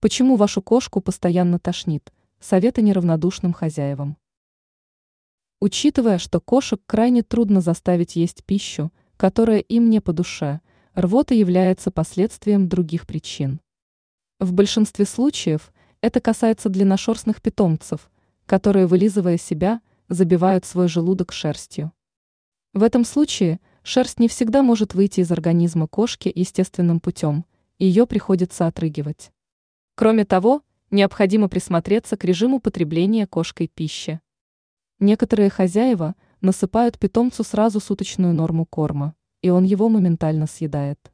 Почему вашу кошку постоянно тошнит? Советы неравнодушным хозяевам. Учитывая, что кошек крайне трудно заставить есть пищу, которая им не по душе, рвота является последствием других причин. В большинстве случаев это касается длинношерстных питомцев, которые, вылизывая себя, забивают свой желудок шерстью. В этом случае шерсть не всегда может выйти из организма кошки естественным путем, ее приходится отрыгивать. Кроме того, необходимо присмотреться к режиму потребления кошкой пищи. Некоторые хозяева насыпают питомцу сразу суточную норму корма, и он его моментально съедает.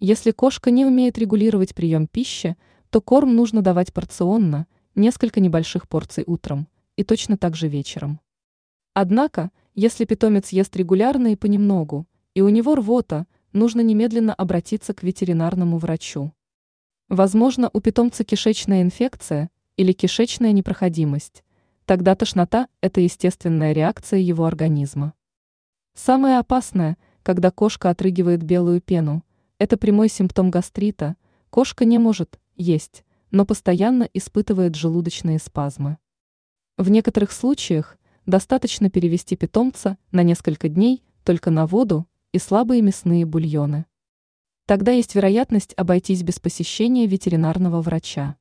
Если кошка не умеет регулировать прием пищи, то корм нужно давать порционно, несколько небольших порций утром, и точно так же вечером. Однако, если питомец ест регулярно и понемногу, и у него рвота, нужно немедленно обратиться к ветеринарному врачу. Возможно, у питомца кишечная инфекция или кишечная непроходимость. Тогда тошнота – это естественная реакция его организма. Самое опасное, когда кошка отрыгивает белую пену, это прямой симптом гастрита. Кошка не может есть, но постоянно испытывает желудочные спазмы. В некоторых случаях достаточно перевести питомца на несколько дней только на воду и слабые мясные бульоны тогда есть вероятность обойтись без посещения ветеринарного врача.